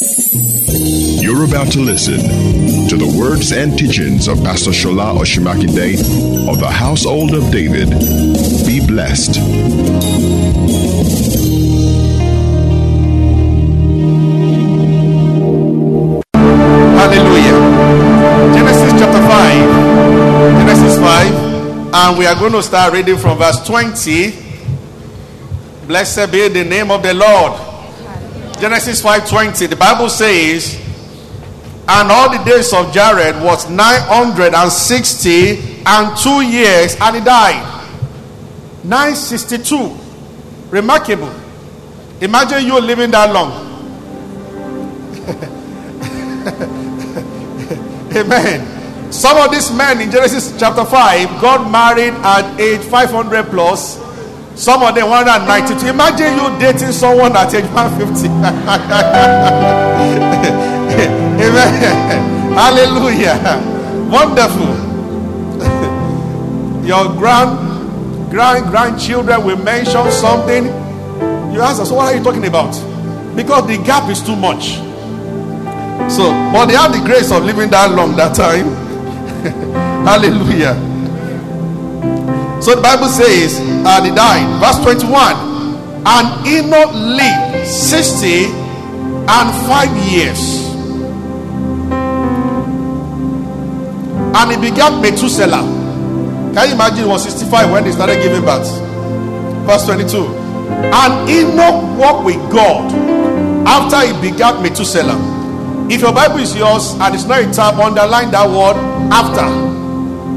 You're about to listen to the words and teachings of Pastor Shola Osunmakinde of the Household of David. Be blessed. Hallelujah. Genesis chapter 5. Genesis 5. And we are going to start reading from verse 20. Blessed be the name of the Lord. Genesis 5:20. The Bible says, and all the days of Jared was 960 and two years, and he died. 962. Remarkable. Imagine you living that long. Amen. Some of these men in Genesis chapter 5 got married at age 500 plus. Some of them 192. Imagine you dating someone at age 150. Amen. Hallelujah. Wonderful. Your grand grand grandchildren will mention something. You ask us, what are you talking about? Because the gap is too much. So, but they have the grace of living that long that time. Hallelujah. So the Bible says, uh, and he died. Verse 21. And Enoch lived 60 and 5 years. And he began Methuselah. Can you imagine he was 65 when they started giving birth? Verse 22. And Enoch walked with God after he begat Methuselah. If your Bible is yours and it's not a tab, underline that word after.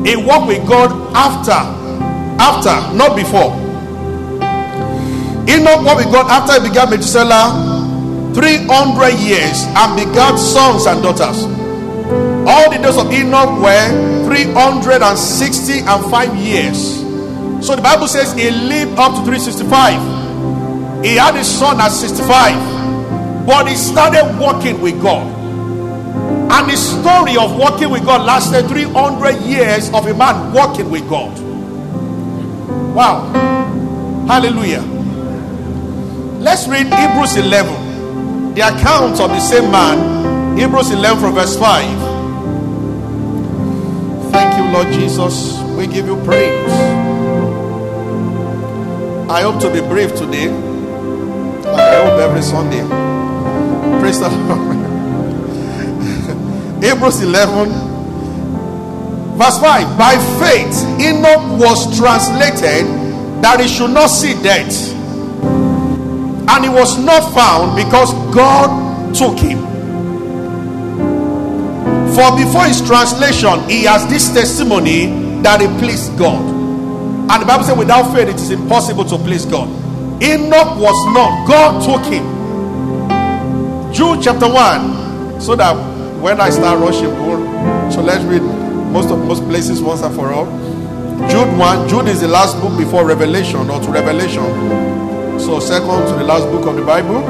A walk with God after. After, not before. Enoch walked with God after he begat Methuselah 300 years and begat sons and daughters. All the days of Enoch were 360 and 5 years. So the Bible says he lived up to 365. He had a son at 65, but he started walking with God. And the story of walking with God lasted 300 years of a man walking with God. Wow. Hallelujah. Let's read Hebrews 11. The account of the same man. Hebrews 11 from verse 5. Thank you, Lord Jesus. We give you praise. I hope to be brief today. I hope every Sunday. Praise the Lord. Hebrews 11, verse 5. By faith, Enoch was translated that he should not see death. And he was not found because God took him. For before his translation, he has this testimony that he pleased God. And the Bible says, without faith, it is impossible to please God. Enoch was not, God took him. Jude chapter 1, so that when I start rushing, so let's read most of most places once and for all. Jude 1, Jude is the last book before Revelation or to Revelation. So, second to the last book of the Bible.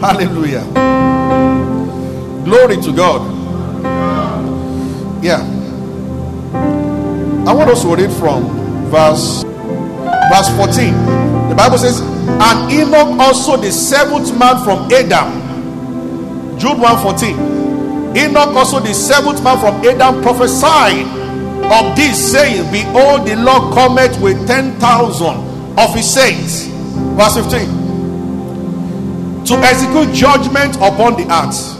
Hallelujah. Glory to God. Yeah. I want us to read from verse verse 14. The Bible says, And Enoch also the seventh man from Adam. Jude 1:14. Enoch also the seventh man from Adam prophesied of this, saying, Behold, the Lord cometh with ten thousand of his saints. Verse 15 to execute judgment upon the earth.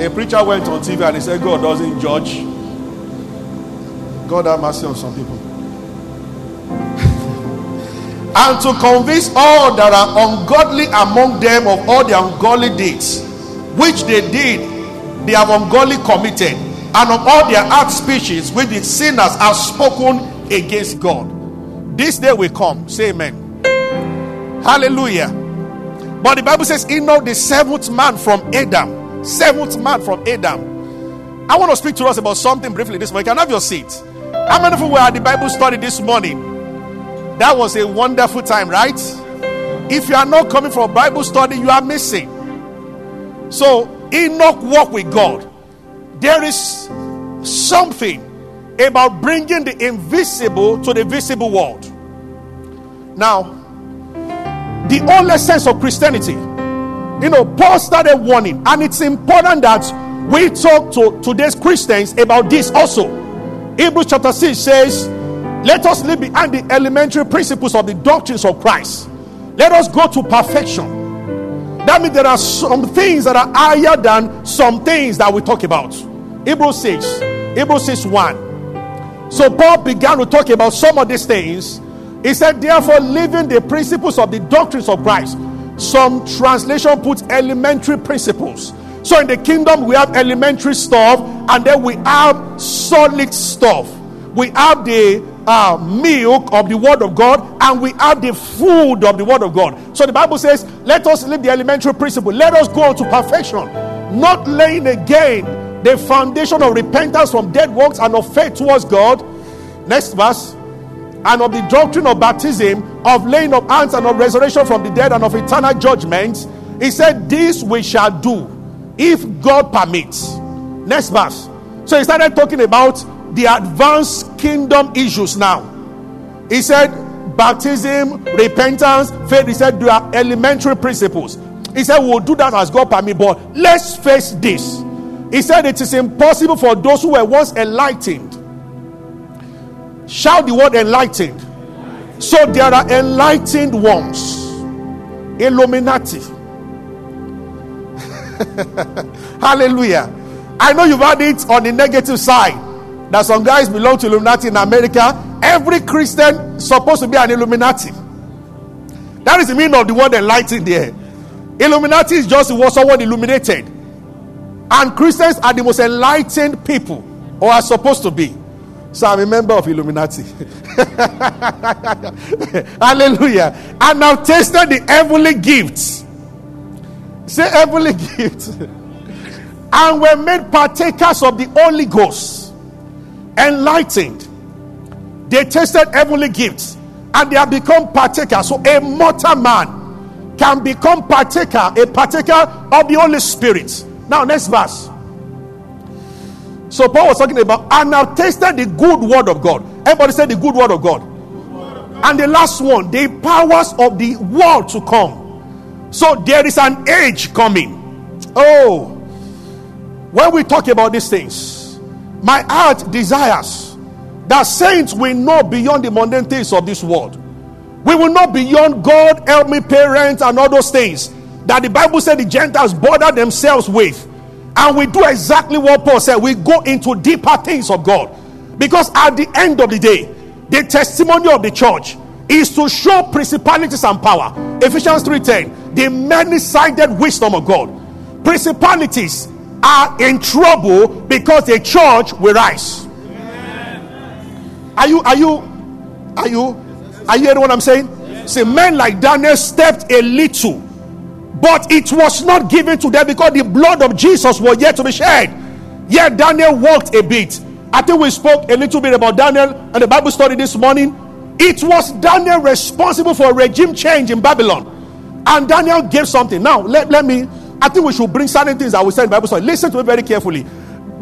A preacher went on TV and he said, God doesn't judge. God have mercy on some people. and to convince all that are ungodly among them of all their ungodly deeds, which they did, they have ungodly committed, and of all their act speeches, which the sinners have spoken against God. This day will come. Say amen. Hallelujah. But the Bible says, Enoch, the seventh man from Adam. Seventh man from Adam. I want to speak to us about something briefly this morning. You can have your seat. How many of you were at the Bible study this morning? That was a wonderful time, right? If you are not coming for Bible study, you are missing. So, Enoch walked with God. There is something about bringing the invisible to the visible world. Now, the whole essence of Christianity. You know, Paul started warning, and it's important that we talk to today's Christians about this also. Hebrews chapter 6 says, Let us live behind the elementary principles of the doctrines of Christ. Let us go to perfection. That means there are some things that are higher than some things that we talk about. Hebrews 6, Hebrews 6 1. So Paul began to talk about some of these things. He said, Therefore, living the principles of the doctrines of Christ some translation puts elementary principles. So in the kingdom, we have elementary stuff, and then we have solid stuff. We have the uh, milk of the word of God, and we have the food of the word of God. So the Bible says, Let us live the elementary principle. Let us go to perfection, not laying again the foundation of repentance from dead works and of faith towards God. Next verse and of the doctrine of baptism, of laying of hands, and of resurrection from the dead, and of eternal judgment. He said, This we shall do if God permits. Next verse. So he started talking about the advanced kingdom issues now. He said, Baptism, repentance, faith. He said, There are elementary principles. He said, We'll do that as God permits, but let's face this. He said, It is impossible for those who were once enlightened Shout the word enlightened. So there are enlightened ones. Illuminati. Hallelujah. I know you've had it on the negative side. That some guys belong to Illuminati in America. Every Christian supposed to be an Illuminati. That is the meaning of the word enlightened there. Illuminati is just what someone illuminated. And Christians are the most enlightened people, or are supposed to be. So I'm a member of Illuminati. Hallelujah. And I've tasted the heavenly gifts. Say heavenly gifts. and we're made partakers of the Holy Ghost. Enlightened. They tasted heavenly gifts. And they have become partakers. So a mortal man can become partaker, a partaker of the Holy Spirit. Now, next verse. So Paul was talking about, and I've tasted the good word of God. Everybody said the good word of God. And the last one, the powers of the world to come. So there is an age coming. Oh, when we talk about these things, my heart desires that saints will know beyond the mundane things of this world. We will know beyond God, help me, parents, and all those things that the Bible said the Gentiles bother themselves with and we do exactly what Paul said. We go into deeper things of God. Because at the end of the day, the testimony of the church is to show principalities and power. Ephesians 3:10, the many-sided wisdom of God. Principalities are in trouble because the church will rise. Are you are you are you are you hearing what I'm saying? See, men like Daniel stepped a little but it was not given to them because the blood of Jesus was yet to be shed. Yet Daniel walked a bit. I think we spoke a little bit about Daniel and the Bible study this morning. It was Daniel responsible for a regime change in Babylon. And Daniel gave something. Now, let, let me, I think we should bring certain things I will say in Bible study. Listen to me very carefully.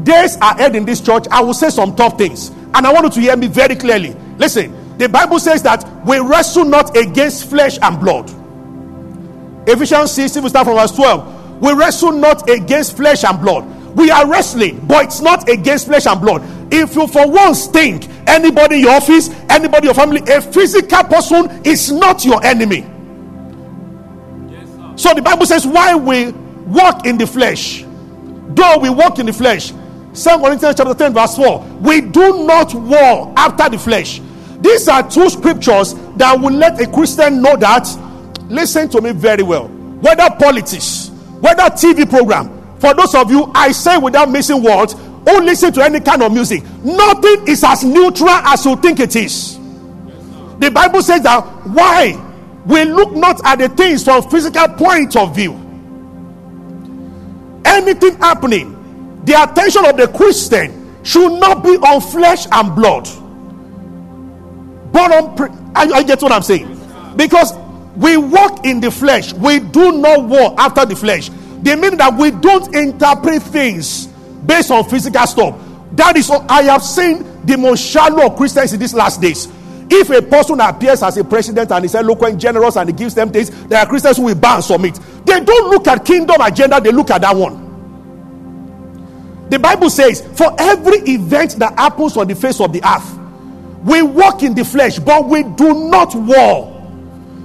Days ahead in this church, I will say some tough things. And I want you to hear me very clearly. Listen, the Bible says that we wrestle not against flesh and blood Ephesians 6, if we start from verse 12, we wrestle not against flesh and blood. We are wrestling, but it's not against flesh and blood. If you for once think anybody in your office, anybody in your family, a physical person is not your enemy. Yes, so the Bible says, why we walk in the flesh, though we walk in the flesh. 2 Corinthians chapter 10, verse 4. We do not war after the flesh. These are two scriptures that will let a Christian know that listen to me very well. Whether politics, whether TV program, for those of you, I say without missing words, who listen to any kind of music, nothing is as neutral as you think it is. The Bible says that why we look not at the things from physical point of view. Anything happening, the attention of the Christian should not be on flesh and blood, but on. I, I get what I'm saying because we walk in the flesh, we do not war after the flesh. They mean that we don't interpret things based on physical stuff. That is what I have seen the most shallow of Christians in these last days. If a person appears as a president and is eloquent, generous, and he gives them things, there are Christians who will bow and submit. They don't look at kingdom agenda, they look at that one. The Bible says, For every event that happens on the face of the earth, we walk in the flesh, but we do not war.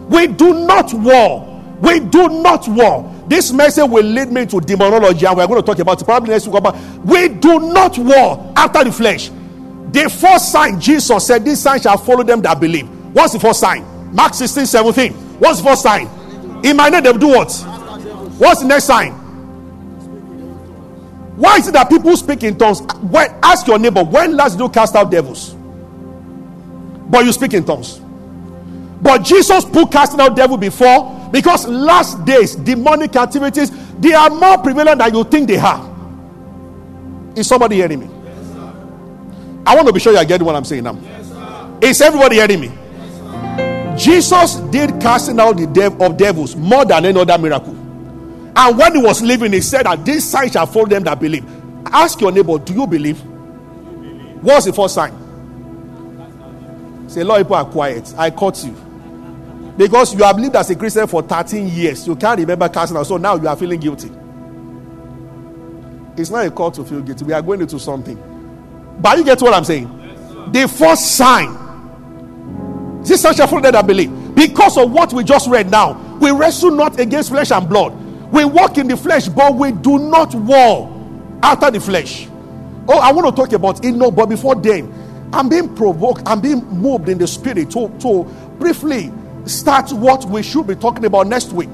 We do not war. We do not war. This message will lead me to demonology, and we're going to talk about it probably next week. But we do not war after the flesh. The first sign, Jesus said, This sign shall follow them that believe. What's the first sign? Mark 16, 17. What's the first sign? In my name, they do what? What's the next sign? Why is it that people speak in tongues? When, ask your neighbor, when last you cast out devils? But you speak in tongues. But Jesus put casting out devil before because last days demonic activities they are more prevalent than you think they are. Is somebody hearing me? Yes, I want to be sure you are getting what I'm saying now. Yes, Is everybody hearing me? Yes, Jesus did casting out the dev of devils more than any other miracle. And when he was leaving, he said that this sign shall follow them that believe. Ask your neighbor, do you believe? What's the first sign? Say, a lot of people are quiet. I caught you. Because you have lived as a Christian for 13 years. You can't remember casting out. So now you are feeling guilty. It's not a call to feel guilty. We are going into something. But you get what I'm saying? Yes, the first sign. This follow them that believe. Because of what we just read now, we wrestle not against flesh and blood we walk in the flesh, but we do not war after the flesh. Oh, I want to talk about it, no, but before then, I'm being provoked, I'm being moved in the spirit to, to briefly start what we should be talking about next week.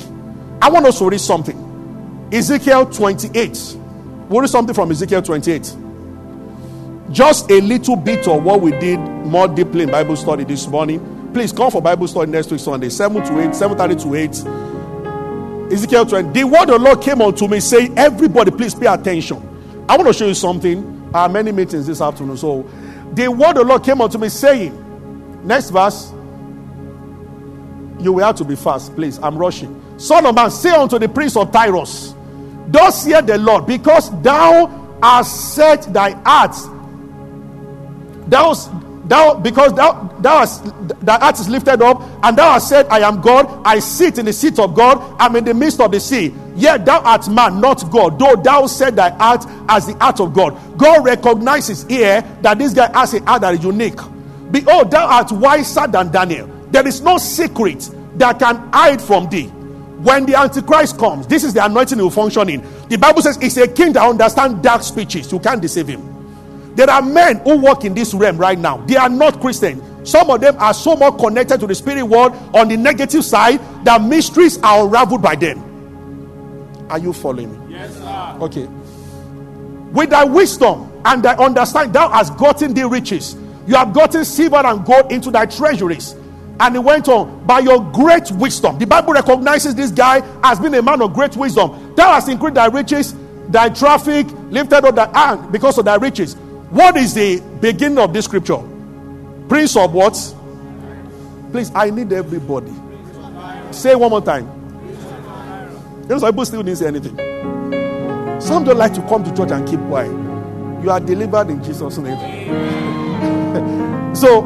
I want us to read something. Ezekiel 28. We'll read something from Ezekiel 28. Just a little bit of what we did more deeply in Bible study this morning. Please come for Bible study next week Sunday, 7 to 8, 7:30 to 8. Ezekiel 20. The word of the Lord came unto me, saying, Everybody, please pay attention. I want to show you something. I have many meetings this afternoon. So, the word of the Lord came unto me, saying, Next verse. You will have to be fast, please. I'm rushing. Son of man, say unto the prince of Tyrus, Thus hear the Lord, because thou hast set thy heart, thou Thou, because thou, thou hast, thy heart is lifted up, and thou hast said, I am God, I sit in the seat of God, I'm in the midst of the sea. Yet thou art man, not God, though thou said thy heart as the heart of God. God recognizes here that this guy has a heart that is unique. Behold, thou art wiser than Daniel. There is no secret that can hide from thee. When the Antichrist comes, this is the anointing he will function in. The Bible says it's a king that understands dark speeches. You can't deceive him. There are men who walk in this realm right now. They are not Christian. Some of them are so much connected to the spirit world on the negative side that mysteries are unraveled by them. Are you following me? Yes, sir. Okay. With thy wisdom and thy understanding, thou hast gotten the riches. You have gotten silver and gold into thy treasuries. And he went on, by your great wisdom. The Bible recognizes this guy as being a man of great wisdom. Thou hast increased thy riches, thy traffic, lifted up thy hand because of thy riches. What is the beginning of this scripture? Prince of what? Please, I need everybody. Say one more time. You know, some people still didn't say anything. Some don't like to come to church and keep quiet. You are delivered in Jesus' name. so,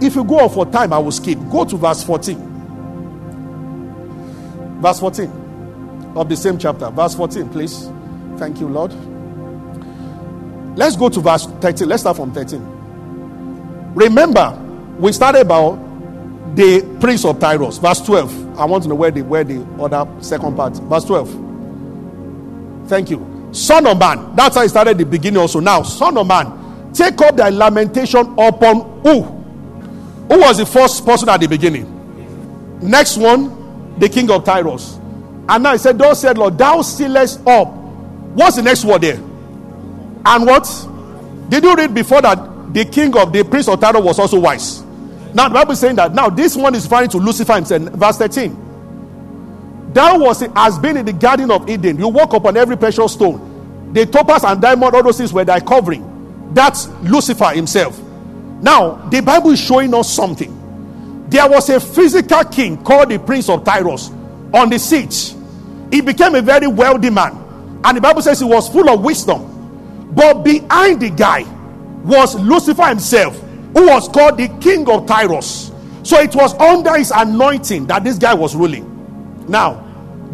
if you go on for time, I will skip. Go to verse 14. Verse 14 of the same chapter. Verse 14, please. Thank you, Lord. Let's go to verse 13. Let's start from 13. Remember, we started about the prince of Tyrus. Verse 12. I want to know where the where the other second part. Verse 12. Thank you. Son of man. That's how I started the beginning also. Now, son of man, take up thy lamentation upon who? Who was the first person at the beginning? Next one, the king of Tyrus. And now he said, Thou said, Lord, thou stillest up. What's the next word there? And what? Did you read before that the king of the prince of Tyre was also wise? Now the Bible is saying that now this one is referring to Lucifer himself. Verse 13. Thou was has been in the garden of Eden. You walk upon every precious stone. The topaz and diamond, all those things were thy covering. That's Lucifer himself. Now, the Bible is showing us something. There was a physical king called the Prince of Tyrus on the seat. He became a very wealthy man. And the Bible says he was full of wisdom. But behind the guy was Lucifer himself, who was called the king of Tyrus. So it was under his anointing that this guy was ruling. Now,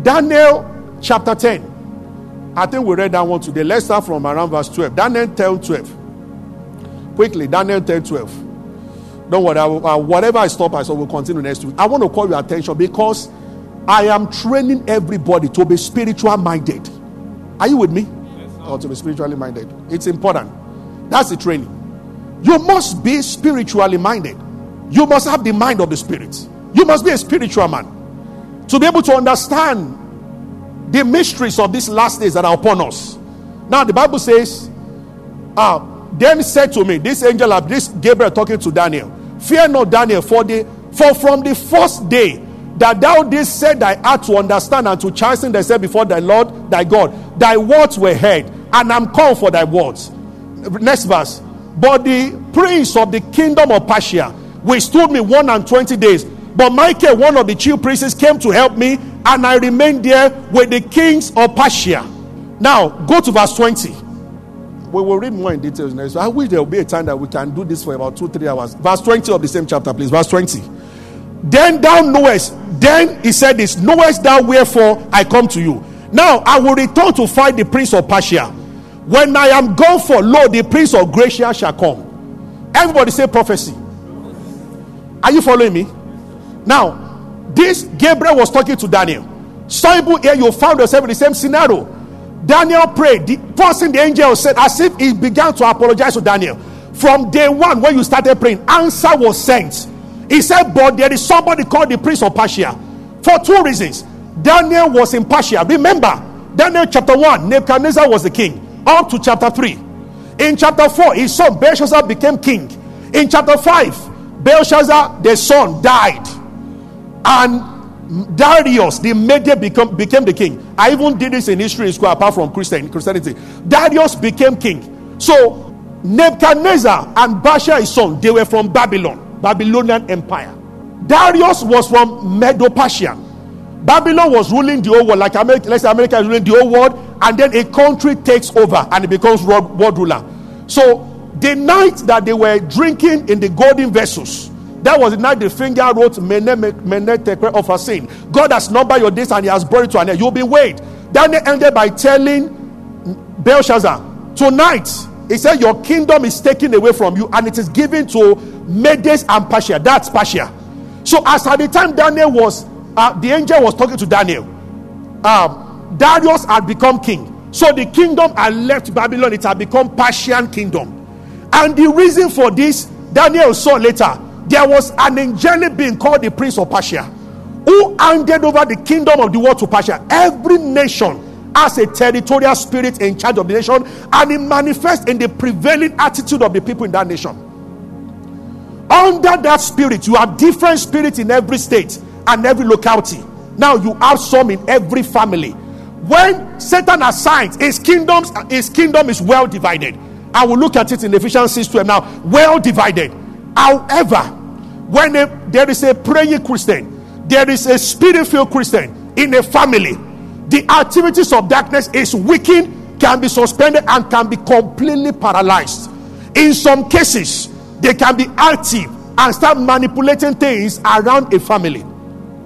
Daniel chapter 10. I think we read that one today. Let's start from around verse 12. Daniel 10 12. Quickly, Daniel 10 12. Don't worry, I will, uh, whatever I stop, I will continue next week. I want to call your attention because I am training everybody to be spiritual minded. Are you with me? Or to be spiritually minded. It's important. That's the training. You must be spiritually minded. You must have the mind of the spirit. You must be a spiritual man to be able to understand the mysteries of these last days that are upon us. Now, the Bible says, uh, then said to me, this angel of this Gabriel talking to Daniel, Fear not, Daniel, for the for from the first day that thou didst set thy heart to understand and to chasten thyself before thy Lord thy God, thy words were heard, and I'm called for thy words. Next verse. But the prince of the kingdom of Persia withstood me one and twenty days. But Michael, one of the chief princes, came to help me, and I remained there with the kings of Persia. Now, go to verse 20. We will read more in details next. I wish there will be a time that we can do this for about two, three hours. Verse 20 of the same chapter, please. Verse 20. Then thou knowest, then he said this, knowest thou wherefore I come to you. Now I will return to fight the prince of Persia. When I am gone for, lo, the prince of Grecia shall come. Everybody say prophecy. Are you following me? Now, this Gabriel was talking to Daniel. Some people here, you found yourself in the same scenario. Daniel prayed. The person, the angel said, as if he began to apologize to Daniel. From day one, when you started praying, answer was sent. He said, But there is somebody called the prince of Persia. For two reasons. Daniel was in Persia. Remember, Daniel chapter 1, Nebuchadnezzar was the king. Up to chapter 3. In chapter 4, his son Belshazzar became king. In chapter 5, Belshazzar, the son, died. And Darius, the Media, become, became the king. I even did this in history in school, apart from Christian, Christianity. Darius became king. So Nebuchadnezzar and Baasha, his son, they were from Babylon. Babylonian Empire. Darius was from Medo-Persian. Babylon was ruling the whole world, like America, let's say America is ruling the whole world, and then a country takes over and it becomes world, world ruler. So the night that they were drinking in the golden vessels, that was the night the finger wrote Mene Mene Tekel Upharsin. God has numbered your days and He has brought it to an end. You'll be weighed. Daniel ended by telling Belshazzar, tonight he said, Your kingdom is taken away from you and it is given to Medes and Persia. That's Persia. So, as at the time Daniel was, uh, the angel was talking to Daniel, um, Darius had become king. So, the kingdom had left Babylon, it had become Persian kingdom. And the reason for this, Daniel saw later, there was an angelic being called the prince of Persia who handed over the kingdom of the world to Persia. Every nation as a territorial spirit in charge of the nation and it manifests in the prevailing attitude of the people in that nation. Under that spirit, you have different spirits in every state and every locality. Now you have some in every family. When Satan assigns his kingdoms, his kingdom is well divided. I will look at it in Ephesians 6 12 now. Well divided. However, when a, there is a praying Christian, there is a spirit filled Christian in a family, the activities of darkness is weakened, can be suspended, and can be completely paralyzed. In some cases, they can be active and start manipulating things around a family.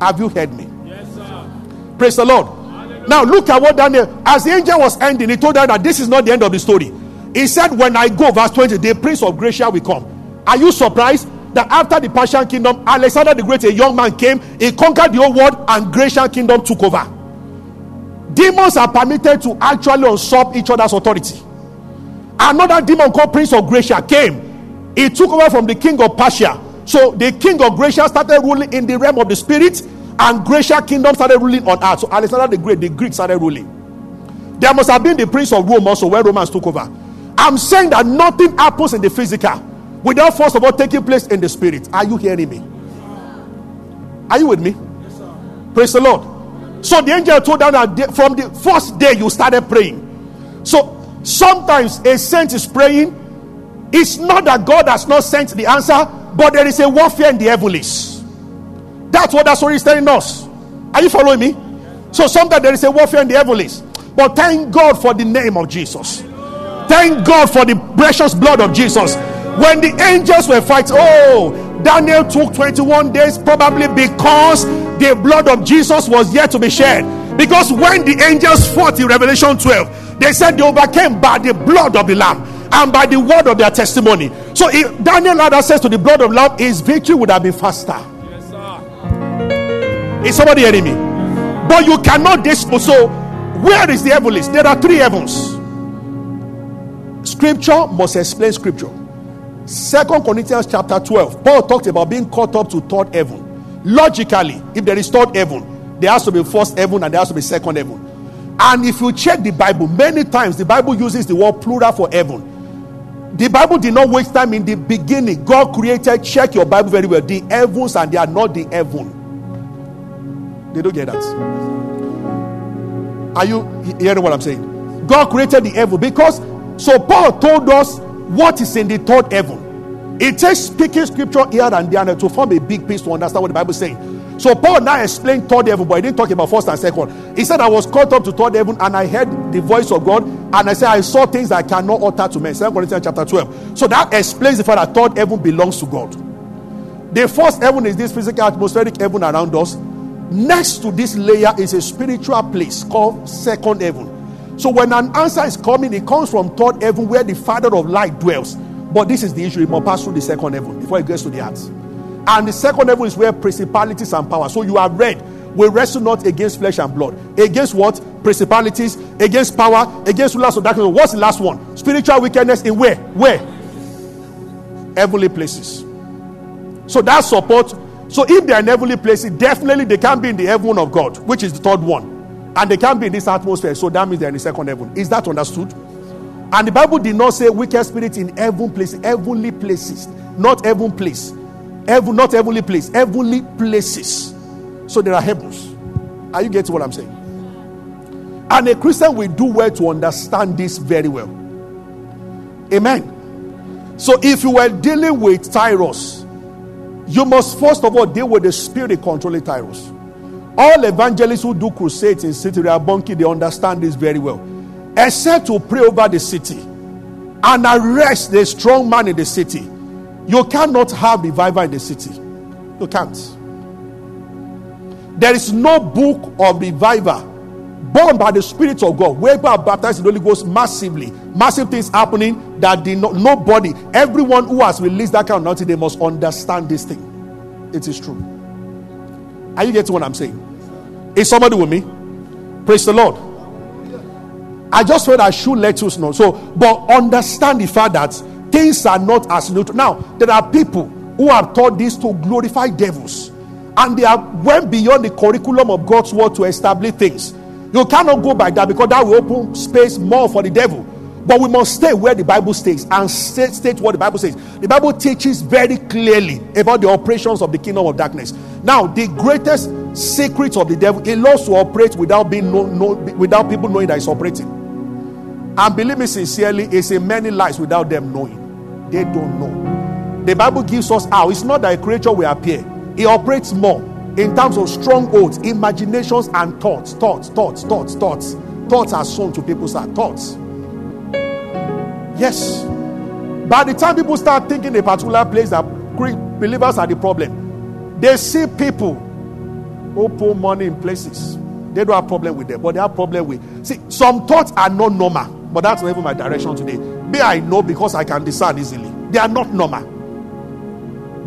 Have you heard me? Yes, sir. Praise the Lord. Hallelujah. Now look at what Daniel, as the angel was ending, he told them that this is not the end of the story. He said, When I go, verse 20, the prince of Grecia will come. Are you surprised that after the Persian kingdom, Alexander the Great, a young man, came, he conquered the whole world, and Grecian kingdom took over? Demons are permitted to actually usurp each other's authority. Another demon called Prince of Grecia came. He took over from the king of Persia. So the king of Grecia started ruling in the realm of the spirit, and Grecia kingdom started ruling on earth. So Alexander the Great, the Greeks started ruling. There must have been the prince of Rome also, where Romans took over. I'm saying that nothing happens in the physical without first of all taking place in the spirit. Are you hearing me? Are you with me? Yes, Praise the Lord. So the angel told them that from the first day you started praying. So sometimes a saint is praying. It's not that God has not sent the answer, but there is a warfare in the heavens. That's what that story is telling us. Are you following me? So sometimes there is a warfare in the heavens. But thank God for the name of Jesus. Thank God for the precious blood of Jesus. When the angels were fighting, oh, Daniel took 21 days probably because the blood of Jesus was yet to be shed. Because when the angels fought in Revelation 12, they said they overcame by the blood of the Lamb and by the word of their testimony. So if Daniel had access to the blood of Lamb, his victory would have been faster. Is somebody hearing me? But you cannot dispose. So, where is the heavens? There are three heavens. Scripture must explain scripture. Second Corinthians chapter 12. Paul talked about being caught up to third heaven. Logically, if there is third heaven, there has to be first heaven and there has to be second heaven. And if you check the Bible, many times the Bible uses the word plural for heaven. The Bible did not waste time in the beginning. God created, check your Bible very well, the heavens and they are not the heaven. They don't get that. Are you hearing what I'm saying? God created the heaven because so Paul told us what is in the third heaven. It takes speaking scripture here and there to form a big piece to understand what the Bible is saying. So Paul now explained third heaven, but he didn't talk about first and second. He said, I was caught up to third heaven and I heard the voice of God, and I said, I saw things I cannot utter to men. 2 Corinthians chapter 12. So that explains the fact that third heaven belongs to God. The first heaven is this physical atmospheric heaven around us. Next to this layer is a spiritual place called second heaven. So when an answer is coming, it comes from third heaven where the Father of light dwells. But this is the issue. It must pass through the second heaven before it gets to the earth. And the second level is where principalities and power. So you have read, we wrestle not against flesh and blood. Against what? Principalities, against power, against rulers of darkness. What's the last one? Spiritual wickedness in where? Where? Heavenly places. So that support. So if they are in heavenly places, definitely they can't be in the heaven of God, which is the third one. And they can't be in this atmosphere. So that means they're in the second heaven. Is that understood? And the Bible did not say wicked spirits in heaven places, heavenly places, not heaven place. Heaven, not heavenly place, heavenly places. So there are heavens. Are you getting what I'm saying? And a Christian will do well to understand this very well. Amen. So if you were dealing with Tyrus, you must first of all deal with the spirit controlling Tyrus. All evangelists who do crusades in city they are bunky, they understand this very well. Except to pray over the city and arrest the strong man in the city you cannot have revival in the city. You can't. There is no book of revival born by the Spirit of God, where people are baptized in the Holy Ghost massively. Massive things happening that not, nobody, everyone who has released that kind of anointing, they must understand this thing. It is true. Are you getting what I'm saying? Is somebody with me? Praise the Lord. I just felt I should let you know. So, but understand the fact that things are not as neutral. Now, there are people who have taught this to glorify devils, and they have went beyond the curriculum of God's word to establish things. You cannot go by that because that will open space more for the devil. But we must stay where the Bible stays and state, state what the Bible says. The Bible teaches very clearly about the operations of the kingdom of darkness. Now, the greatest secret of the devil, he loves to operate without being known, without people knowing that he's operating. And believe me sincerely, it's in many lives without them knowing they don't know. The Bible gives us how it's not that a creature will appear, it operates more in terms of strongholds, imaginations, and thoughts. Thoughts, thoughts, thoughts, thoughts. Thoughts are sown to people's heart. Thoughts. Yes. By the time people start thinking a particular place that believers are the problem, they see people who put money in places. They don't have problem with them, but they have problem with. See, some thoughts are not normal, but that's not even my direction today. Me, I know because I can discern easily. They are not normal.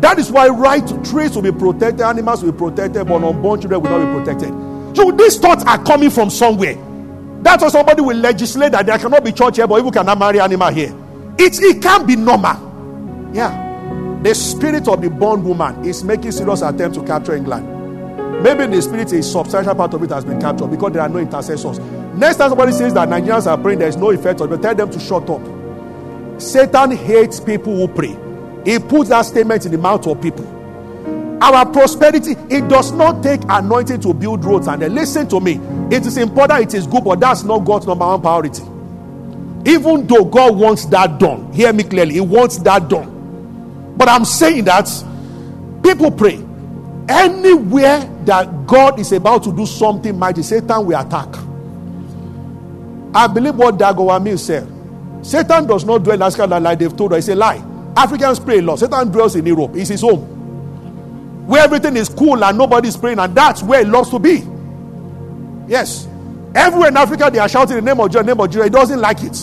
That is why right trees will be protected, animals will be protected, but unborn children will not be protected. So these thoughts are coming from somewhere. That's why somebody will legislate that there cannot be church here, but even cannot marry animal here. It, it can't be normal. Yeah. The spirit of the born woman is making serious attempt to capture England. Maybe the spirit, a substantial part of it has been captured because there are no intercessors. Next time somebody says that Nigerians are praying, there is no effect on it, tell them to shut up. Satan hates people who pray. He puts that statement in the mouth of people. Our prosperity, it does not take anointing to build roads. And then listen to me. It is important, it is good, but that's not God's number one priority. Even though God wants that done, hear me clearly, He wants that done. But I'm saying that people pray. Anywhere that God is about to do something mighty, Satan will attack. I believe what Dago Amil said. Satan does not dwell in Ascalon like they've told us. It's a lie. Africans pray a lot. Satan dwells in Europe. It's his home. Where everything is cool and nobody's praying, and that's where he loves to be. Yes. Everywhere in Africa, they are shouting the name of Jesus, the name of Jesus. He doesn't like it.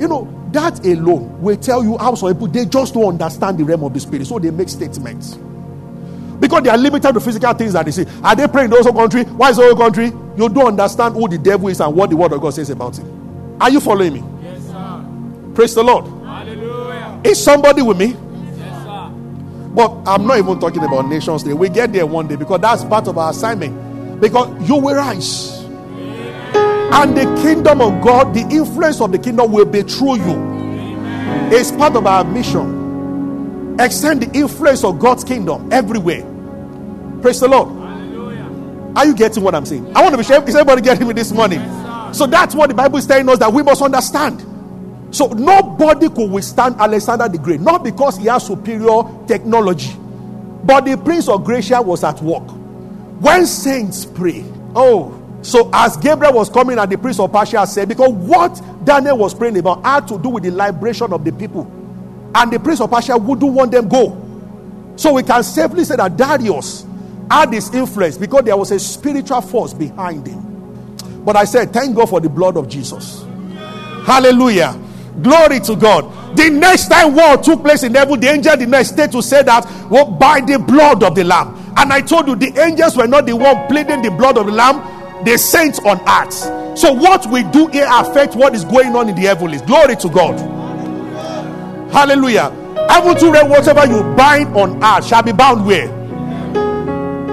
You know, that alone will tell you how some people they just don't understand the realm of the spirit, so they make statements. Because they are limited to physical things that they see. Are they praying in those country? Why is the country? You don't understand who the devil is and what the word of God says about him. Are you following me? Yes, sir. Praise the Lord. Is somebody with me? Yes, sir. But I'm not even talking about nations today. We get there one day because that's part of our assignment. Because you will rise. And the kingdom of God, the influence of the kingdom will be through you. It's part of our mission. Extend the influence of God's kingdom everywhere. Praise the Lord. Hallelujah. Are you getting what I'm saying? I want to be sure. Is everybody getting me this morning? Yes, so that's what the Bible is telling us that we must understand. So nobody could withstand Alexander the Great, not because he has superior technology, but the Prince of Grecia was at work. When saints pray, oh, so as Gabriel was coming and the prince of Persia said, because what Daniel was praying about had to do with the liberation of the people. And the prince of Persia wouldn't want them go. So we can safely say that Darius had this influence because there was a spiritual force behind him. But I said, thank God for the blood of Jesus. Hallelujah. Glory to God. The next time war took place in heaven, the angel did not stay to say that well, by the blood of the Lamb. And I told you, the angels were not the one pleading the blood of the Lamb, the saints on earth. So what we do here affects what is going on in the heavens. Glory to God. Hallelujah. Heaven to read whatever you bind on earth shall be bound where.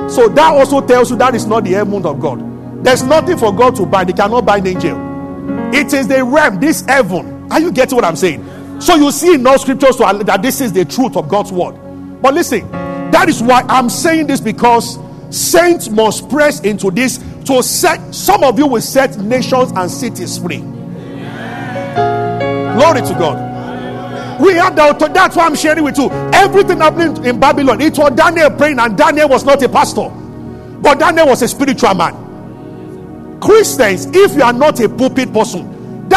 So that also tells you that is not the heaven of God. There's nothing for God to bind. He cannot bind angel. It is the realm, this heaven. Are you getting what I'm saying? So you see in all scriptures that this is the truth of God's word. But listen, that is why I'm saying this because saints must press into this to set some of you will set nations and cities free. Glory to God. We have the that's why I'm sharing with you. Everything happening in Babylon, it was Daniel praying, and Daniel was not a pastor, but Daniel was a spiritual man. Christians, if you are not a pulpit person,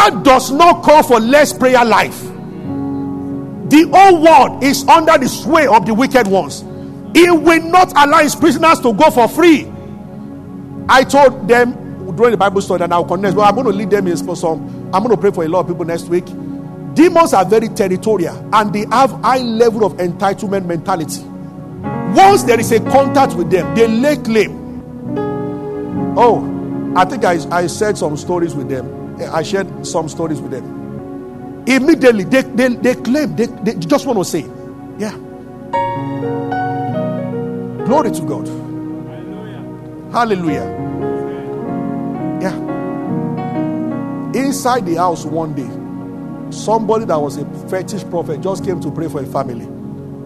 that does not call for less prayer life. The whole world is under the sway of the wicked ones. He will not allow his prisoners to go for free. I told them during the Bible study, and I'll connect. Well, I'm going to lead them in some. I'm going to pray for a lot of people next week. Demons are very territorial and they have high level of entitlement mentality. Once there is a contact with them, they lay claim. Oh, I think I, I said some stories with them. I shared some stories with them. Immediately, they, they, they claim, they, they just want to say, yeah. Glory to God. Hallelujah. Yeah. Inside the house one day, somebody that was a fetish prophet just came to pray for a family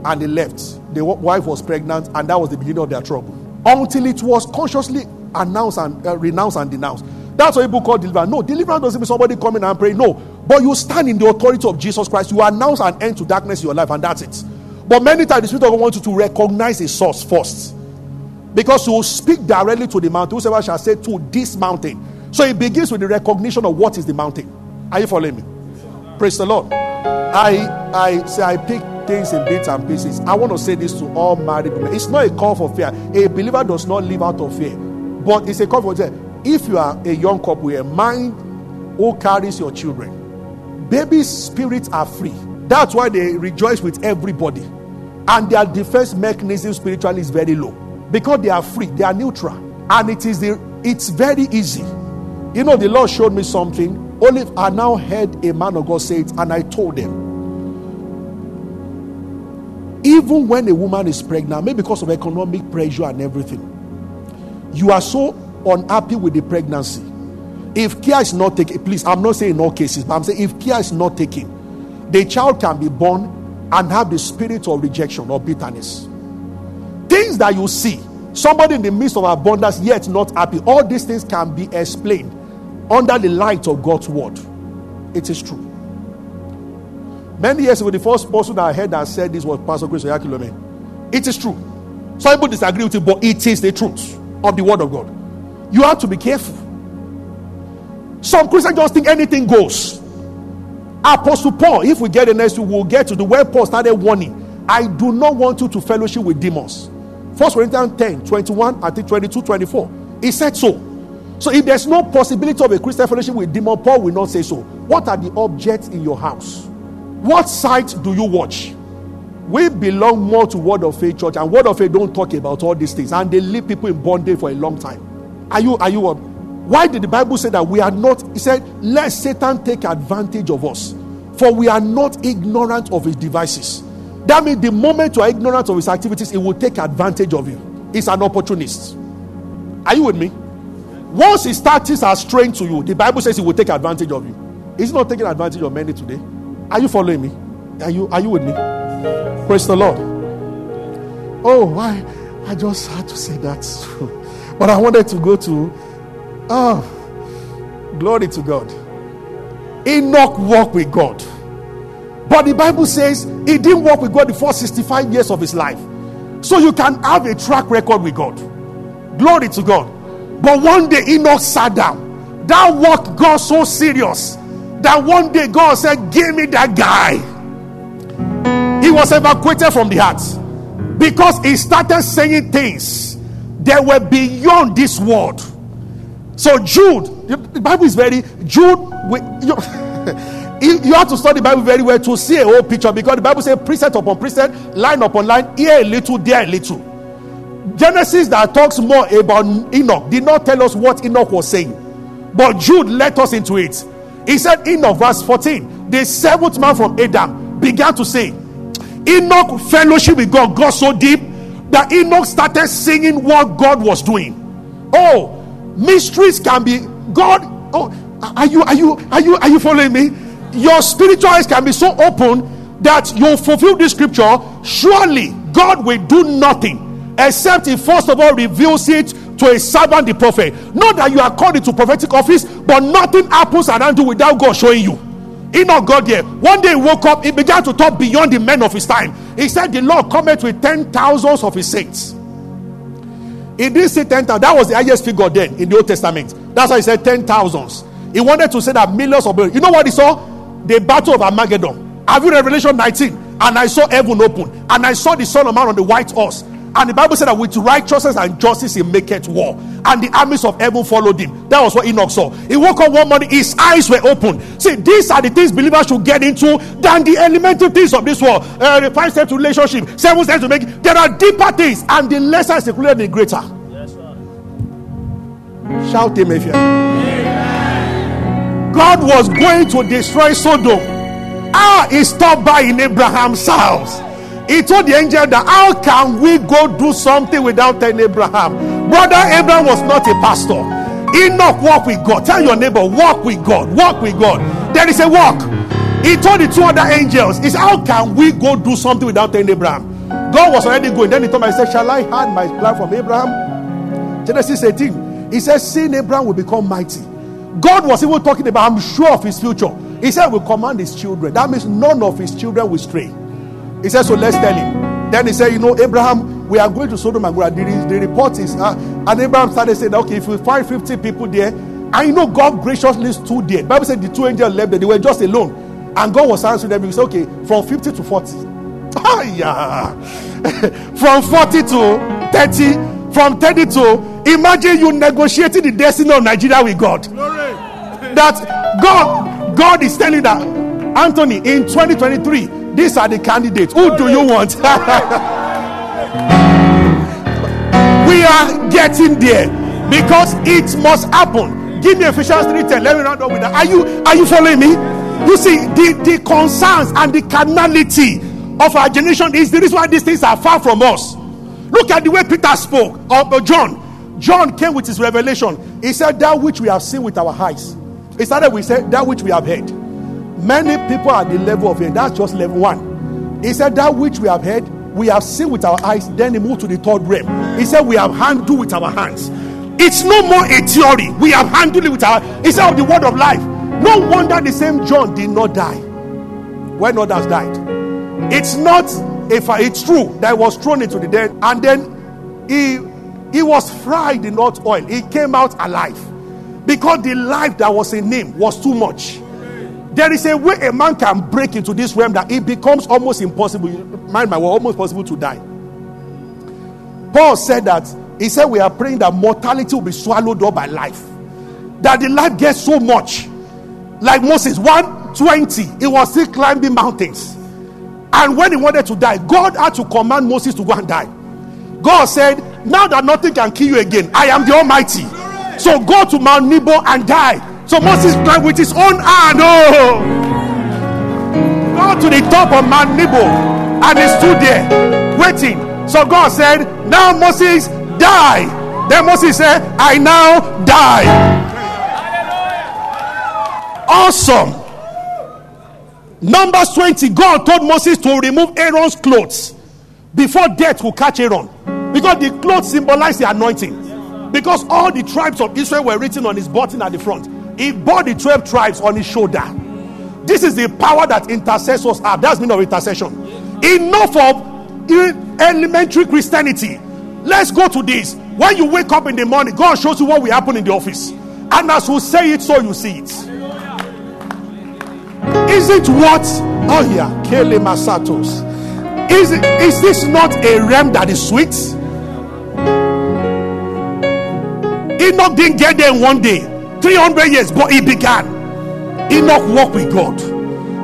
and they left. The wife was pregnant, and that was the beginning of their trouble. Until it was consciously announced and uh, renounced and denounced. That's what people call deliverance. No, deliverance doesn't mean somebody coming and pray. No, but you stand in the authority of Jesus Christ. You announce an end to darkness in your life, and that's it. But many times the Spirit of God wants you to recognize a source first. Because you will speak directly to the mountain. Whosoever shall say to this mountain. So it begins with the recognition of what is the mountain. Are you following me? Praise the Lord. I I say I pick things in bits and pieces. I want to say this to all married women. It's not a call for fear. A believer does not live out of fear. But it's a call for fear. If you are a young couple a mind who carries your children. Babies' spirits are free. That's why they rejoice with everybody. And their defense mechanism spiritually is very low because they are free, they are neutral, and it is the it's very easy. You know, the Lord showed me something. Only I now heard a man of God say it, and I told them. Even when a woman is pregnant, maybe because of economic pressure and everything, you are so unhappy with the pregnancy. If care is not taken, please, I'm not saying in all cases, but I'm saying if care is not taken, the child can be born and have the spirit of rejection or bitterness things that you see, somebody in the midst of abundance yet not happy, all these things can be explained under the light of God's word. It is true. Many years ago, the first person I heard that said this was Pastor Chris Oyakhilome. It is true. Some people disagree with it, but it is the truth of the word of God. You have to be careful. Some Christians just think anything goes. Apostle Paul, if we get the next we'll get to the where Paul started warning. I do not want you to fellowship with demons. First Corinthians 10, 21, I think 22, 24. He said so. So if there's no possibility of a Christian fellowship with demon, Paul will not say so. What are the objects in your house? What site do you watch? We belong more to Word of Faith Church, and Word of Faith don't talk about all these things, and they leave people in bondage for a long time. Are you are you um, Why did the Bible say that we are not? He said, Let Satan take advantage of us, for we are not ignorant of his devices. That means the moment you are ignorant of his activities, he will take advantage of you. He's an opportunist. Are you with me? Once his tactics are trained to you, the Bible says he will take advantage of you. He's not taking advantage of many today. Are you following me? Are you are you with me? Praise the Lord. Oh, why? I just had to say that. but I wanted to go to oh glory to God. Enoch walked with God. But the Bible says he didn't walk with God the first 65 years of his life. So you can have a track record with God. Glory to God. But one day Enoch sat down. That work got so serious that one day God said, Give me that guy. He was evacuated from the heart because he started saying things that were beyond this world. So Jude, the Bible is very Jude. You, you have to study the Bible very well to see a whole picture because the Bible says precept upon precept, line upon line, here a little, there a little. Genesis that talks more about Enoch did not tell us what Enoch was saying, but Jude let us into it. He said, Enoch, verse 14, the seventh man from Adam began to say, Enoch fellowship with God got so deep that Enoch started singing what God was doing. Oh, mysteries can be God. Oh, are you are you are you are you following me? Your spiritual eyes can be so open that you fulfill this scripture. Surely God will do nothing except he first of all reveals it to a servant, the prophet. Not that you are called into prophetic office, but nothing happens around you without God showing you. Enoch got there. One day he woke up, he began to talk beyond the men of his time. He said, The Lord cometh with ten thousands of his saints. He didn't say ten thousand. That was the highest figure then in the Old Testament. That's why he said ten thousands. He wanted to say that millions of You know what he saw? The battle of Armageddon. Have you Revelation 19? And I saw heaven open, and I saw the Son of Man on the white horse and the Bible said that with righteousness and justice he maketh war. And the armies of heaven followed him. That was what Enoch saw. He woke up one morning, his eyes were open. See, these are the things believers should get into than the elemental things of this world. Uh, the five steps to relationship, seven steps to make. There are deeper things, and the lesser is the greater. Yes, sir. Shout him if you God was going to destroy Sodom. Ah, he stopped by in Abraham's house. He told the angel that how can we go do something without telling Abraham? Brother Abraham was not a pastor. Enoch walk with God. Tell your neighbor, walk with God. Walk with God. There is a walk. He told the two other angels, "Is how can we go do something without telling Abraham?" God was already going. Then he told me, "I said, Shall I hide my plan from Abraham?" Genesis 18. He says, Seeing Abraham will become mighty. God was even talking about, I'm sure of his future. He said, Will command his children. That means none of his children will stray. He said, So let's tell him. Then he said, You know, Abraham, we are going to Sodom and Gomorrah. The, the report is, uh, and Abraham started saying, Okay, if we find 50 people there, I know God graciously stood there. The Bible said the two angels left there, they were just alone. And God was answering them. He said, Okay, from 50 to 40. Ah, yeah. from 40 to 30. From 30 to imagine you negotiating the destiny of Nigeria with God. Glory. That God, God is telling that Anthony in 2023 these are the candidates. Who do you want? we are getting there because it must happen. Give me Ephesians 3:10. Let me round up with that. Are you are you following me? You see, the, the concerns and the carnality of our generation is the reason why these things are far from us. Look at the way Peter spoke of John. John came with his revelation. He said, That which we have seen with our eyes. He started with said, That which we have heard. Many people at the level of it, that's just level one. He said, That which we have heard, we have seen with our eyes, then he moved to the third realm. He said, We have handled with our hands. It's no more a theory. We have handled it with our instead of the word of life. No wonder the same John did not die when others died. It's not if it's true that he was thrown into the dead and then he he was fried in hot oil. He came out alive because the life that was in him was too much. There is a way a man can break into this realm that it becomes almost impossible. Mind my word, almost possible to die. Paul said that he said we are praying that mortality will be swallowed up by life. That the life gets so much. Like Moses, 120, he was still climbing mountains. And when he wanted to die, God had to command Moses to go and die. God said, Now that nothing can kill you again, I am the Almighty. So go to Mount Nebo and die. So Moses climbed with his own hand. Oh, go to the top of Mount Nebo and he stood there waiting. So God said, Now Moses, die. Then Moses said, I now die. Awesome. Numbers 20, God told Moses to remove Aaron's clothes before death will catch Aaron. Because the clothes symbolize the anointing. Because all the tribes of Israel were written on his button at the front. He bore the 12 tribes on his shoulder. This is the power that intercessors have. That's meaning of intercession. Enough of elementary Christianity. Let's go to this. When you wake up in the morning, God shows you what will happen in the office. And as we say it, so you see it. Is it what? Oh, yeah. Kele Masatos. Is, it, is this not a realm that is sweet? Enoch didn't get there in one day, 300 years, but he began. Enoch walked with God.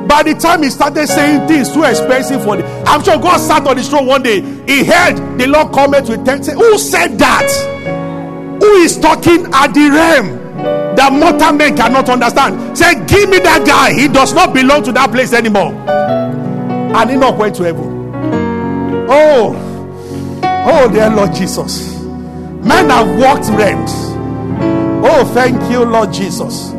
By the time he started saying things too expensive for the, I'm sure God sat on his throne one day. He heard the Lord comment with ten. Say, Who said that? Who is talking at the realm that mortal men cannot understand? Say, Give me that guy. He does not belong to that place anymore. And Enoch went to heaven. Oh, oh, dear Lord Jesus. Men have walked realms. Oh, thank you, Lord Jesus.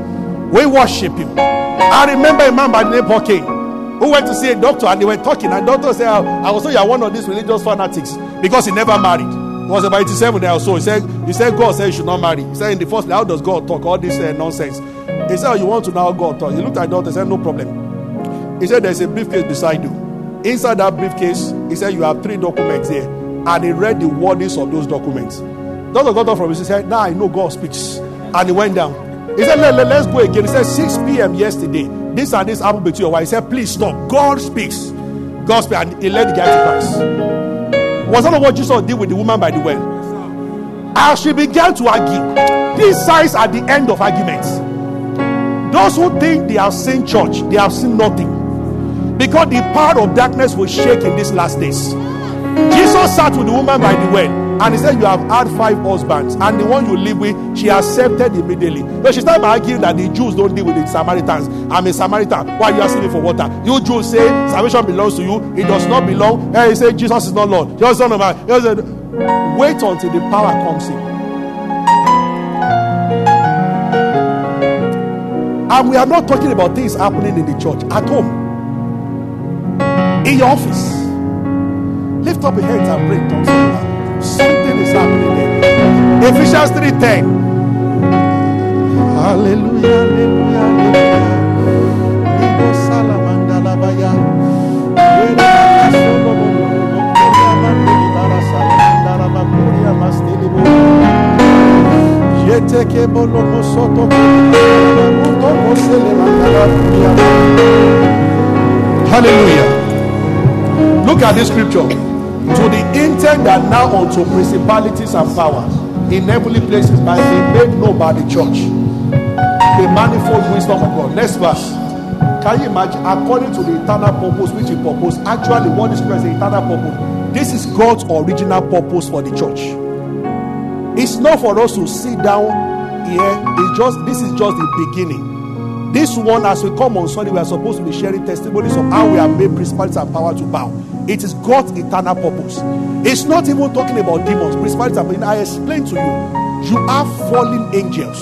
We worship you. I remember a man by the name of King who went to see a doctor and they were talking. And the doctor said, I was so you're one of these religious fanatics because he never married. He was about 87 years old. He said, he said God said you should not marry. He said, in the first, how does God talk? All this uh, nonsense. He said, oh, you want to know how God talk? He looked at the doctor and said, no problem. He said, there's a briefcase beside you. Inside that briefcase, he said, you have three documents here. And he read the wordings of those documents. Doctor got up from his, he said, now I know God speaks. And he went down. He said, let, let, Let's go again. He said, 6 p.m. yesterday. This and this happened between your wife. He said, Please stop. God speaks. God speaks. And he led the guy to Christ. Was that what Jesus did with the woman by the well? As she began to argue, these signs at the end of arguments. Those who think they have seen church, they have seen nothing. Because the power of darkness will shake in these last days. Jesus sat with the woman by the well and he said, You have had five husbands, and the one you live with, she accepted immediately. So she started arguing that the Jews don't deal with the Samaritans. I'm a Samaritan. Why are you asking me for water? You Jews say salvation belongs to you, it does not belong. And he said, Jesus is not Lord. Just son of man. He said, Wait until the power comes in. And we are not talking about things happening in the church, at home, in your office. Lift up your hands and pray. Don't say Something is happening there. Ephesians 3:10. Hallelujah, hallelujah, Hallelujah. Look at this scripture. To the intent that now unto principalities and powers in heavenly places by be made known by the church. The manifold wisdom of God. Next verse. Can you imagine? According to the eternal purpose which he proposed, actually, what is the eternal purpose? This is God's original purpose for the church. It's not for us to sit down here. It's just this is just the beginning. This one, as we come on Sunday, we are supposed to be sharing testimonies of how we have made principalities and power to bow. It is God's eternal purpose. It's not even talking about demons, principalities. And I explained to you, you have fallen angels.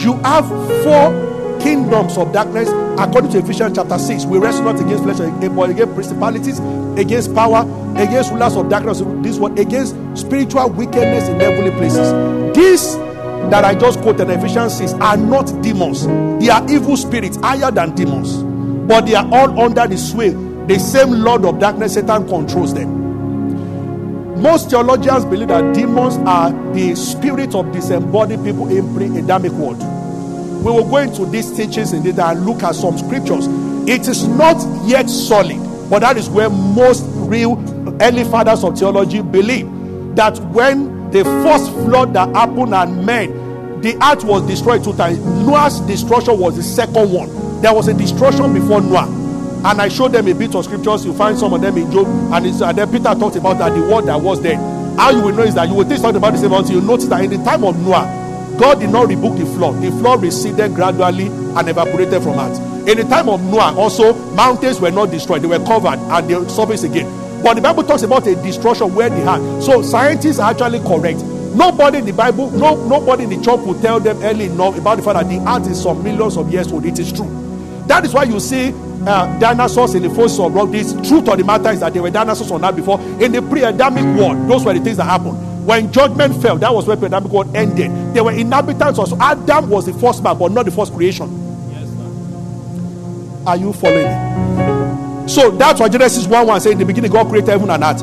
You have four kingdoms of darkness according to Ephesians chapter 6. We wrestle not against flesh but against principalities, against power, against rulers of darkness. This one against spiritual wickedness in heavenly places. This that I just quoted in Ephesians 6 are not demons, they are evil spirits higher than demons, but they are all under the sway. The same Lord of darkness, Satan controls them. Most theologians believe that demons are the spirit of disembodied people in pre Adamic world. we will go into these teachings in detail and look at some scriptures. It is not yet solid, but that is where most real early fathers of theology believe that when the first flood that happened and men, the earth was destroyed two times. Noah's destruction was the second one. There was a destruction before Noah. And I showed them a bit of scriptures. You find some of them in Job. And, and then Peter talked about that the word that was there. How you will know is that you will think something about the same until you notice that in the time of Noah, God did not rebuke the flood. The flood receded gradually and evaporated from earth. In the time of Noah, also, mountains were not destroyed, they were covered and they surfaced again. But the Bible talks about a destruction where they had. So scientists are actually correct. Nobody in the Bible, no, nobody in the church will tell them early enough about the fact that the earth is some millions of years old. It is true. That is why you see uh, dinosaurs in the fossils of rock. The truth of the matter is that there were dinosaurs on that before. In the pre-Adamic world, those were the things that happened. When judgment fell, that was where pre-Adamic world ended. There were inhabitants also. Adam was the first man, but not the first creation. Yes, sir. Are you following me? So that's why Genesis 1 1 says, In the beginning, God created heaven and earth.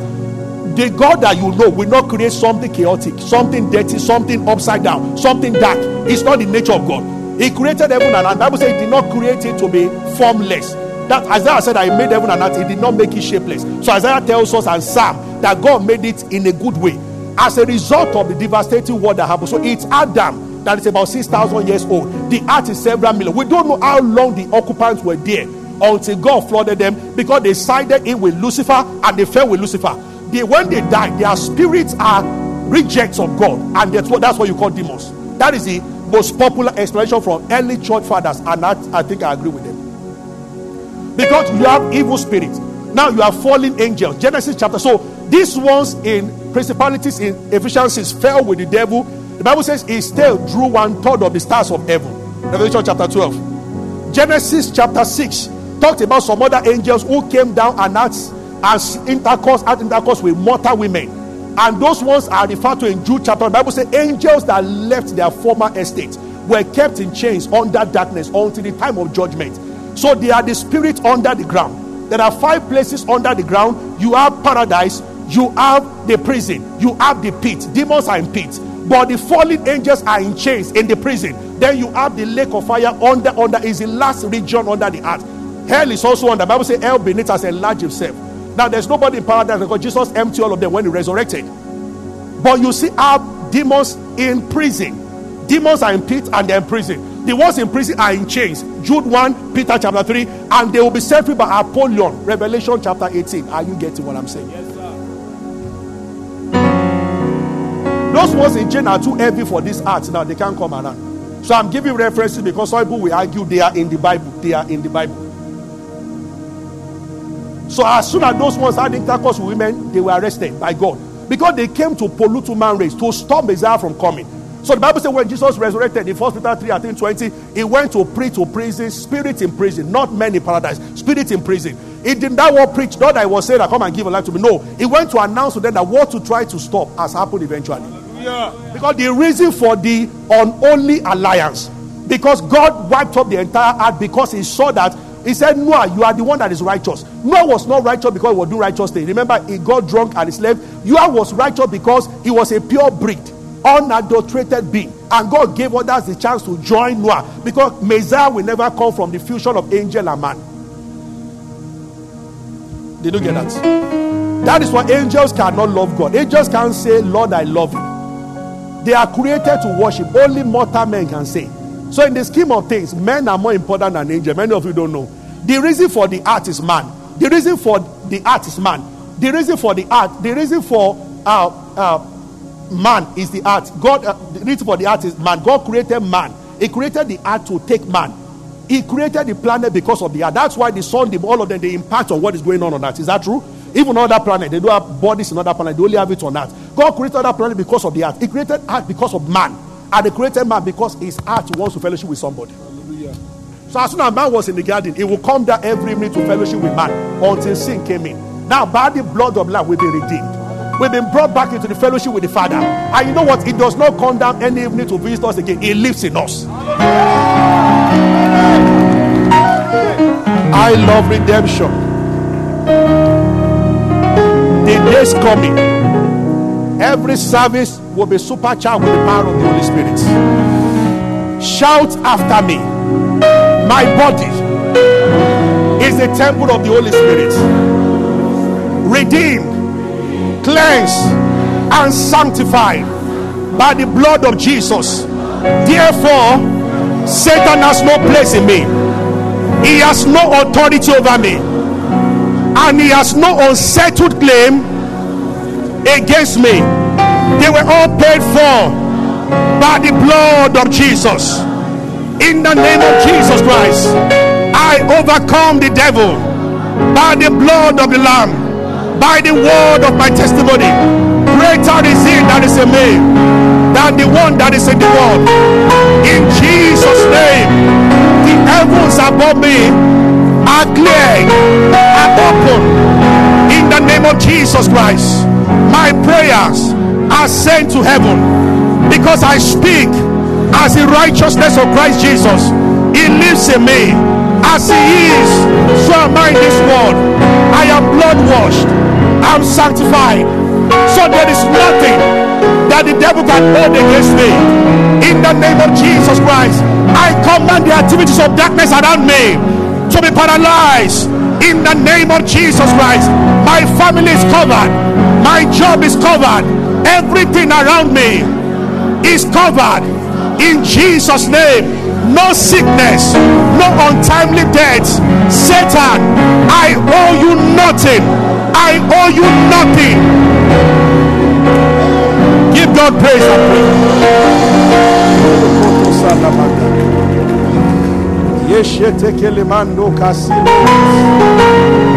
The God that you know will not create something chaotic, something dirty, something upside down, something dark. It's not the nature of God. He created heaven and earth. Bible says he did not create it to be formless. That Isaiah said, I made heaven and earth. He did not make it shapeless. So Isaiah tells us and Psalm that God made it in a good way as a result of the devastating war that happened. So it's Adam that is about 6,000 years old. The earth is several million. We don't know how long the occupants were there until God flooded them because they sided in with Lucifer and they fell with Lucifer. They, when they die, their spirits are rejects of God, and that's what that's what you call demons. That is the most popular explanation from early church fathers, and I think I agree with them. Because you have evil spirits. Now you have fallen angels. Genesis chapter. So these ones in principalities in Ephesians fell with the devil. The Bible says he still drew one third of the stars of heaven. Revelation chapter 12. Genesis chapter 6 talked about some other angels who came down and had as intercourse, had intercourse with mortal women. And those ones are referred to in Jude chapter. The Bible says angels that left their former estate were kept in chains under darkness until the time of judgment. So they are the spirit under the ground. There are five places under the ground. You have paradise, you have the prison, you have the pit. Demons are in pit, but the fallen angels are in chains in the prison. Then you have the lake of fire under under is the last region under the earth. Hell is also under. The Bible says hell beneath has enlarged himself. Now there's nobody in paradise because Jesus emptied all of them when he resurrected. But you see our demons in prison. Demons are in pit and they're in prison. The ones in prison are in chains. Jude 1, Peter chapter 3, and they will be set free by Apollyon. Revelation chapter 18. Are you getting what I'm saying? Yes. sir. Those ones in jail are too heavy for this art now. They can't come around. So I'm giving references because some people will argue they are in the Bible. They are in the Bible. So as soon as those ones had intercourse with women, they were arrested by God because they came to pollute human race to stop Messiah from coming. So the Bible says when Jesus resurrected in 1 Peter 3, I think 20, he went to preach to prison, spirit in prison, not men in paradise, spirit in prison. He did not want preach, not that I was saying that come and give a life to me. No, he went to announce to them that what to try to stop has happened eventually. Yeah. Because the reason for the unholy alliance, because God wiped up the entire earth because he saw that he said, Noah, you are the one that is righteous. Noah was not righteous because he was doing righteous things. Remember, he got drunk and he slept. Noah was righteous because he was a pure breed, unadulterated being. And God gave others the chance to join Noah because Messiah will never come from the fusion of angel and man. Did you get that? That is why angels cannot love God. Angels can't say, Lord, I love you. They are created to worship. Only mortal men can say. So, in the scheme of things, men are more important than angels. Many of you don't know. The reason for the art is man. The reason for the art is man. The reason for the art, the reason for uh, uh, man is the art. God, uh, the reason for the art is man. God created man. He created the art to take man. He created the planet because of the art. That's why the sun, the, all of them, they impact on what is going on on that. Is that true? Even on other planet, they don't have bodies in other planet. They only have it on Earth. God created other planet because of the art. He created art because of man. And he created man because his heart wants to fellowship with somebody. Hallelujah. So as soon as man was in the garden, he will come down every minute to fellowship with man until sin came in. Now, by the blood of Lamb, we've been redeemed. We've been brought back into the fellowship with the Father. And you know what? He does not come down any evening to visit us again. He lives in us. I love redemption the days coming, every service will be supercharged with the power of the Holy Spirit. Shout after me. My body is the temple of the Holy Spirit. Redeemed, cleansed, and sanctified by the blood of Jesus. Therefore, Satan has no place in me. He has no authority over me. And he has no unsettled claim against me. They were all paid for by the blood of Jesus. In the name of Jesus Christ, I overcome the devil by the blood of the Lamb, by the word of my testimony. Greater is he that is in me than the one that is in the world. In Jesus' name, the heavens above me are clear and open. In the name of Jesus Christ, my prayers are sent to heaven because I speak as the righteousness of Christ Jesus. He lives in me. As He is, so am I in this world. I am blood washed. I'm sanctified. So there is nothing that the devil can hold against me. In the name of Jesus Christ, I command the activities of darkness around me to be paralyzed. In the name of Jesus Christ, my family is covered, my job is covered, everything around me is covered in Jesus' name. No sickness, no untimely death. Satan, I owe you nothing. I owe you nothing. Give God praise and praise.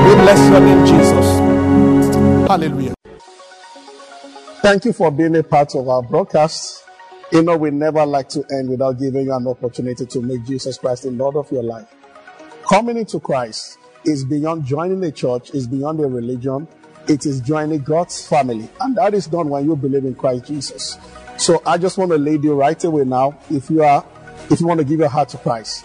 We bless your name, Jesus. Hallelujah. Thank you for being a part of our broadcast. You know, we never like to end without giving you an opportunity to make Jesus Christ the Lord of your life. Coming into Christ is beyond joining a church, is beyond a religion. It is joining God's family. And that is done when you believe in Christ Jesus. So I just want to lead you right away now. If you are, if you want to give your heart to Christ,